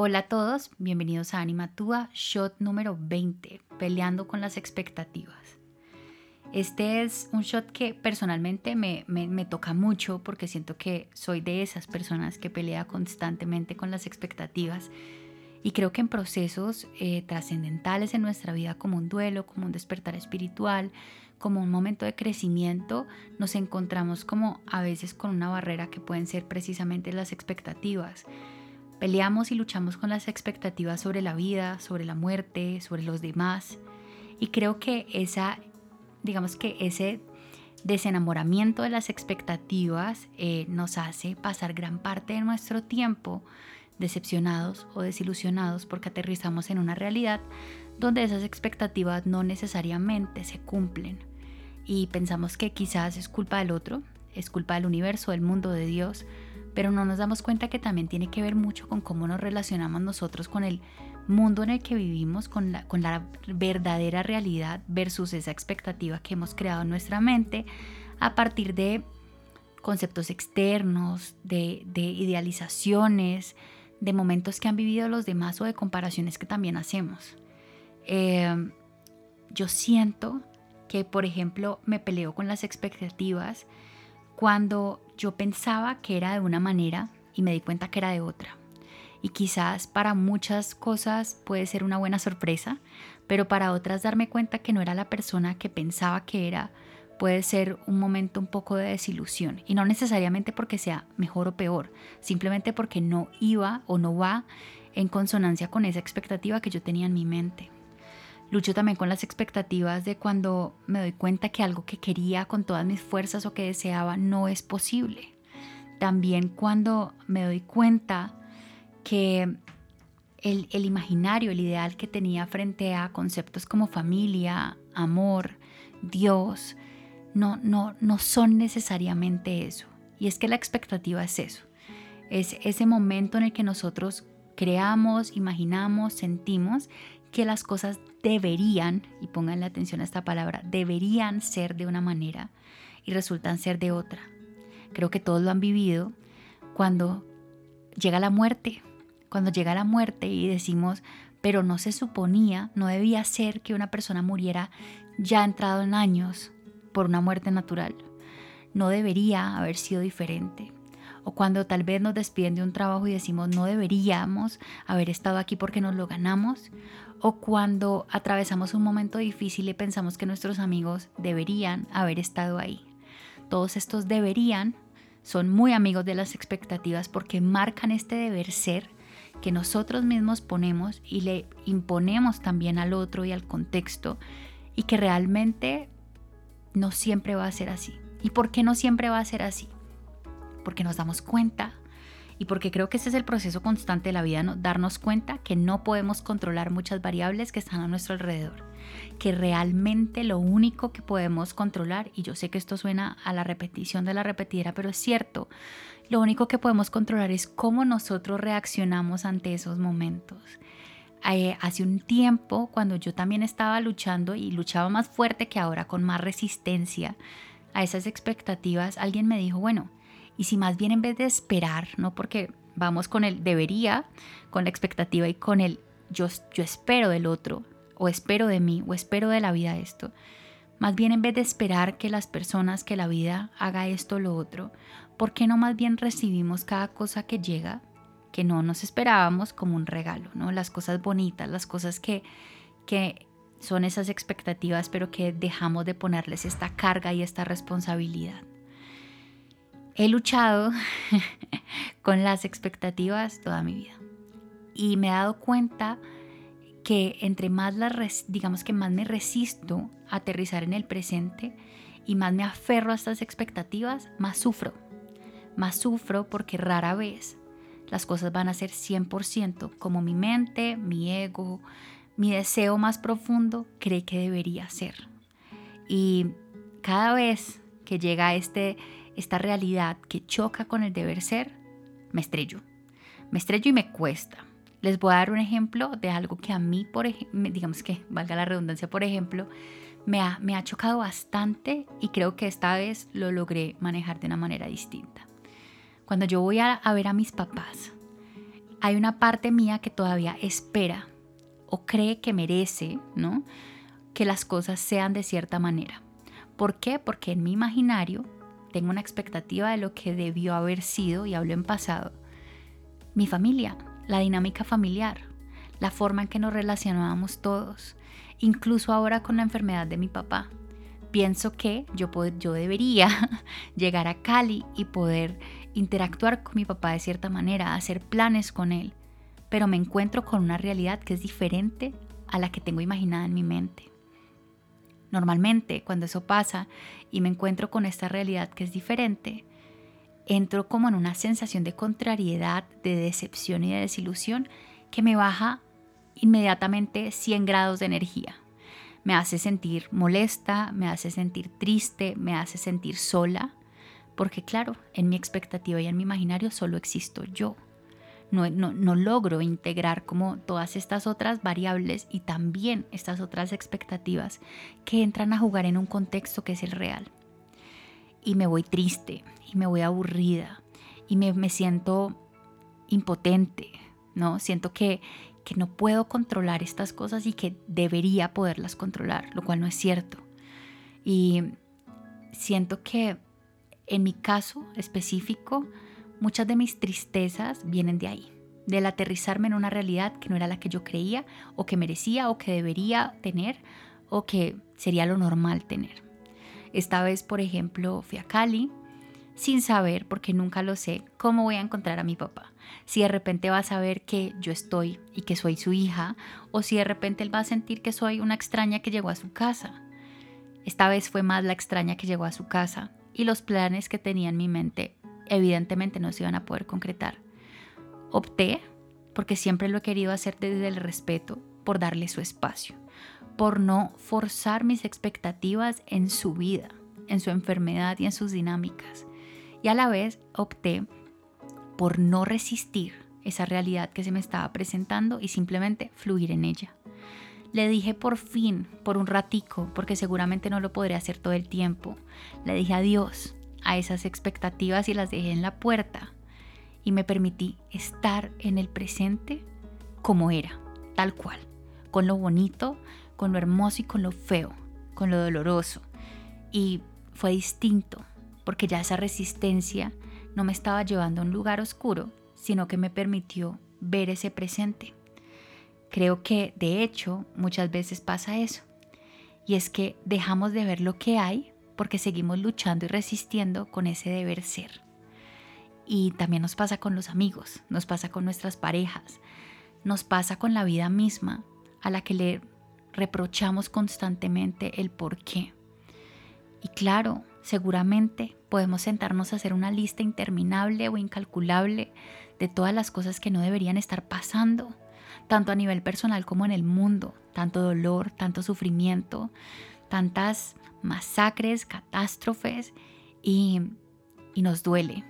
Hola a todos, bienvenidos a Animatúa, shot número 20, peleando con las expectativas. Este es un shot que personalmente me, toca mucho porque siento que soy de esas personas que pelea constantemente con las expectativas y creo que en procesos eh, trascendentales en nuestra vida como un duelo, como un despertar espiritual, como un momento de crecimiento, nos encontramos como a veces con una barrera que pueden ser precisamente las expectativas Peleamos y luchamos con las expectativas sobre la vida, sobre la muerte, sobre los demás. Y creo que esa, digamos que ese desenamoramiento de las expectativas eh, nos hace pasar gran parte de nuestro tiempo decepcionados o desilusionados porque aterrizamos en una realidad donde esas expectativas no necesariamente se cumplen. Y pensamos que quizás es culpa del otro, es culpa del universo, del mundo, de Dios, pero no nos damos cuenta que también tiene que ver mucho con cómo nos relacionamos nosotros con el mundo en el que vivimos, con la, con la verdadera realidad versus esa expectativa que hemos creado en nuestra mente a partir de conceptos externos, de, idealizaciones, de momentos que han vivido los demás o de comparaciones que también hacemos. Eh, yo siento que, por ejemplo, me peleo con las expectativas cuando yo pensaba que era de una manera y me di cuenta que era de otra. Y quizás para muchas cosas puede ser una buena sorpresa, pero para otras darme cuenta que no era la persona que pensaba que era puede ser un momento un poco de desilusión. Y no necesariamente porque sea mejor o peor, simplemente porque no iba o no va en consonancia con esa expectativa que yo tenía en mi mente. Lucho también con las expectativas de cuando me doy cuenta que algo que quería con todas mis fuerzas o que deseaba no es posible. También cuando me doy cuenta que el, imaginario, el ideal que tenía frente a conceptos como familia, amor, Dios, no, no, no son necesariamente eso. Y es que la expectativa es eso. Es ese momento en el que nosotros creamos, imaginamos, sentimos que las cosas deberían, y pongan atención a esta palabra, deberían ser de una manera y resultan ser de otra. Creo que todos lo han vivido cuando llega la muerte, cuando llega la muerte y decimos, pero no se suponía, no debía ser que una persona muriera ya entrado en años por una muerte natural. No debería haber sido diferente. O cuando tal vez nos despiden de un trabajo y decimos no deberíamos haber estado aquí porque nos lo ganamos o cuando atravesamos un momento difícil y pensamos que nuestros amigos deberían haber estado ahí. Todos estos deberían son muy amigos de las expectativas porque marcan este deber ser que nosotros mismos ponemos y le imponemos también al otro y al contexto y que realmente no siempre va a ser así. ¿Y por qué no siempre va a ser así? Porque nos damos cuenta y porque creo que ese es el proceso constante de la vida, ¿no? darnos cuenta que no podemos controlar muchas variables que están a nuestro alrededor, que realmente lo único que podemos controlar, y yo sé que esto suena a la repetición de la repetidera, pero es cierto, lo único que podemos controlar es cómo nosotros reaccionamos ante esos momentos. Eh, hace un tiempo, cuando yo también estaba luchando y luchaba más fuerte que ahora, con más resistencia a esas expectativas, alguien me dijo, bueno, y si más bien en vez de esperar, no porque vamos con el debería, con la expectativa y con el yo, yo espero del otro, o espero de mí, o espero de la vida esto, más bien en vez de esperar que las personas, que la vida haga esto o lo otro, ¿por qué no más bien recibimos cada cosa que llega que no nos esperábamos como un regalo, ¿no? Las cosas bonitas, las cosas que, que son esas expectativas, pero que dejamos de ponerles esta carga y esta responsabilidad. He luchado con las expectativas toda mi vida y me he dado cuenta que entre más digamos que más me resisto a aterrizar en el presente y más me aferro a estas expectativas, más sufro. Más sufro porque rara vez las cosas van a ser 100% como mi mente, mi ego, mi deseo más profundo cree que debería ser. Y cada vez que llega este esta realidad que choca con el deber ser, me estrello. Me estrello y me cuesta. Les voy a dar un ejemplo de algo que a mí, por digamos que valga la redundancia, por ejemplo, me ha, me ha chocado bastante y creo que esta vez lo logré manejar de una manera distinta. Cuando yo voy a, a ver a mis papás hay una parte mía que todavía espera o cree que merece, ¿no? Que las cosas sean de cierta manera. ¿Por qué? Porque en mi imaginario tengo una expectativa de lo que debió haber sido, y hablo en pasado, mi familia, la dinámica familiar, la forma en que nos relacionábamos todos, incluso ahora con la enfermedad de mi papá. Pienso que yo, yo debería llegar a Cali y poder interactuar con mi papá de cierta manera, hacer planes con él, pero me encuentro con una realidad que es diferente a la que tengo imaginada en mi mente. Normalmente, cuando eso pasa y me encuentro con esta realidad que es diferente, entro como en una sensación de contrariedad, de decepción y de desilusión que me baja inmediatamente 100 grados de energía. Me hace sentir molesta, me hace sentir triste, me hace sentir sola, porque claro, en mi expectativa y en mi imaginario solo existo yo. No, no, logro integrar como todas estas otras variables y también estas otras expectativas que entran a jugar en un contexto que es el real. Y me voy triste, y me voy aburrida, y me, me siento impotente, ¿no? Siento que, que no puedo controlar estas cosas y que debería poderlas controlar, lo cual no es cierto. Y siento que en mi caso específico, muchas de mis tristezas vienen de ahí, del aterrizarme en una realidad que no era la que yo creía o que merecía o que debería tener o que sería lo normal tener. Esta vez, por ejemplo, fui a Cali sin saber, porque nunca lo sé, cómo voy a encontrar a mi papá. Si de repente va a saber que yo estoy y que soy su hija, o si de repente él va a sentir que soy una extraña que llegó a su casa. Esta vez fue más la extraña que llegó a su casa y los planes que tenía en mi mente evidentemente no se iban a poder concretar. Opté, porque siempre lo he querido hacer desde el respeto, por darle su espacio, por no forzar mis expectativas en su vida, en su enfermedad y en sus dinámicas y a la vez opté por no resistir esa realidad que se me estaba presentando y simplemente fluir en ella. Le dije por fin, por un ratico, porque seguramente no lo podré hacer todo el tiempo, le dije adiós a esas expectativas y las dejé en la puerta y me permití estar en el presente como era, tal cual, con lo bonito, con lo hermoso y con lo feo, con lo doloroso. Y fue distinto, porque ya esa resistencia no me estaba llevando a un lugar oscuro, sino que me permitió ver ese presente. Creo que de hecho muchas veces pasa eso, y es que dejamos de ver lo que hay porque seguimos luchando y resistiendo con ese deber ser. Y también nos pasa con los amigos, nos pasa con nuestras parejas, nos pasa con la vida misma a la que le reprochamos constantemente el por qué. Y claro, seguramente podemos sentarnos a hacer una lista interminable o incalculable de todas las cosas que no deberían estar pasando, tanto a nivel personal como en el mundo, tanto dolor, tanto sufrimiento, tantas masacres, catástrofes y, y nos duele.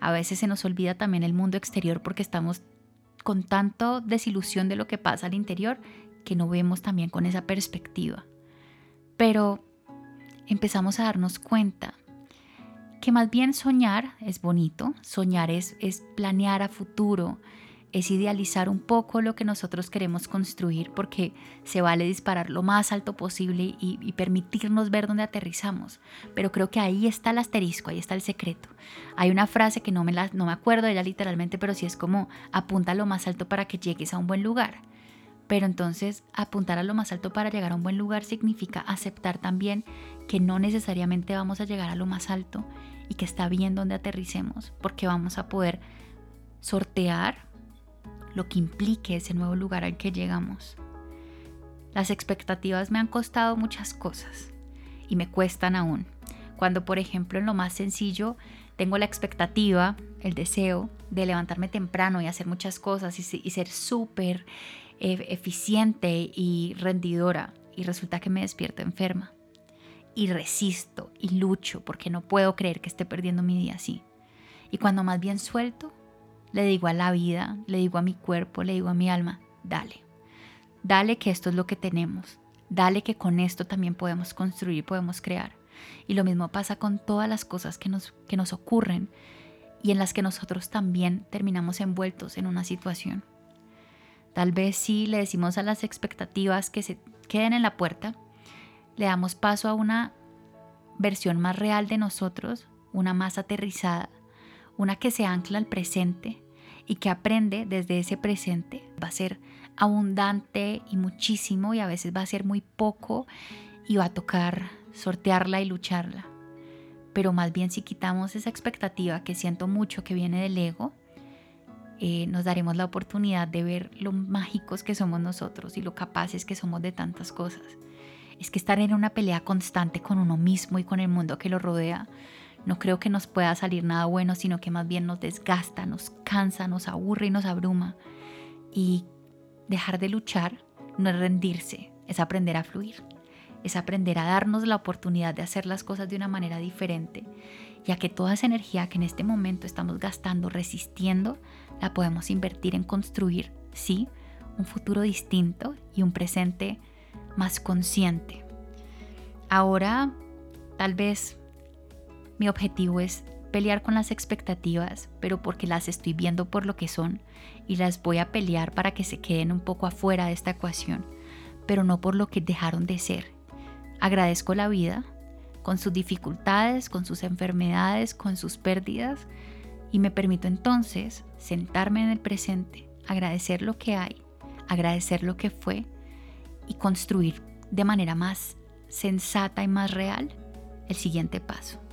A veces se nos olvida también el mundo exterior porque estamos con tanto desilusión de lo que pasa al interior que no vemos también con esa perspectiva. Pero empezamos a darnos cuenta que más bien soñar es bonito, soñar es, es planear a futuro, es idealizar un poco lo que nosotros queremos construir porque se vale disparar lo más alto posible y, permitirnos ver dónde aterrizamos. Pero creo que ahí está el asterisco, ahí está el secreto. Hay una frase que no me, la, no me acuerdo ella literalmente, pero sí es como apunta lo más alto para que llegues a un buen lugar. Pero entonces apuntar a lo más alto para llegar a un buen lugar significa aceptar también que no necesariamente vamos a llegar a lo más alto y que está bien donde aterricemos, porque vamos a poder sortear lo que implique ese nuevo lugar al que llegamos. Las expectativas me han costado muchas cosas y me cuestan aún. Cuando, por ejemplo, en lo más sencillo tengo la expectativa, el deseo de levantarme temprano y hacer muchas cosas y, ser súper e-, eficiente y rendidora y resulta que me despierto enferma y resisto y lucho porque no puedo creer que esté perdiendo mi día así. Y cuando más bien suelto, le digo a la vida, le digo a mi cuerpo, le digo a mi alma, dale, dale que esto es lo que tenemos, dale que con esto también podemos construir, podemos crear. Y lo mismo pasa con todas las cosas que nos, que nos ocurren y en las que nosotros también terminamos envueltos en una situación. Tal vez si le decimos a las expectativas que se queden en la puerta, le damos paso a una versión más real de nosotros, una más aterrizada, una que se ancla al presente y que aprende desde ese presente. Va a ser abundante y muchísimo y a veces va a ser muy poco y va a tocar sortearla y lucharla. Pero más bien si quitamos esa expectativa que siento mucho que viene del ego, eh, nos daremos la oportunidad de ver lo mágicos que somos nosotros y lo capaces que somos de tantas cosas. Es que estar en una pelea constante con uno mismo y con el mundo que lo rodea, no creo que nos pueda salir nada bueno, sino que más bien nos desgasta, nos cansa, nos aburre y nos abruma. Y dejar de luchar no es rendirse, es aprender a fluir, es aprender a darnos la oportunidad de hacer las cosas de una manera diferente, ya que toda esa energía que en este momento estamos gastando resistiendo, la podemos invertir en construir, sí, un futuro distinto y un presente más consciente. Ahora, tal vez mi objetivo es pelear con las expectativas, pero porque las estoy viendo por lo que son y las voy a pelear para que se queden un poco afuera de esta ecuación, pero no por lo que dejaron de ser. Agradezco la vida, con sus dificultades, con sus enfermedades, con sus pérdidas, y me permito entonces sentarme en el presente, agradecer lo que hay, agradecer lo que fue y construir de manera más sensata y más real el siguiente paso.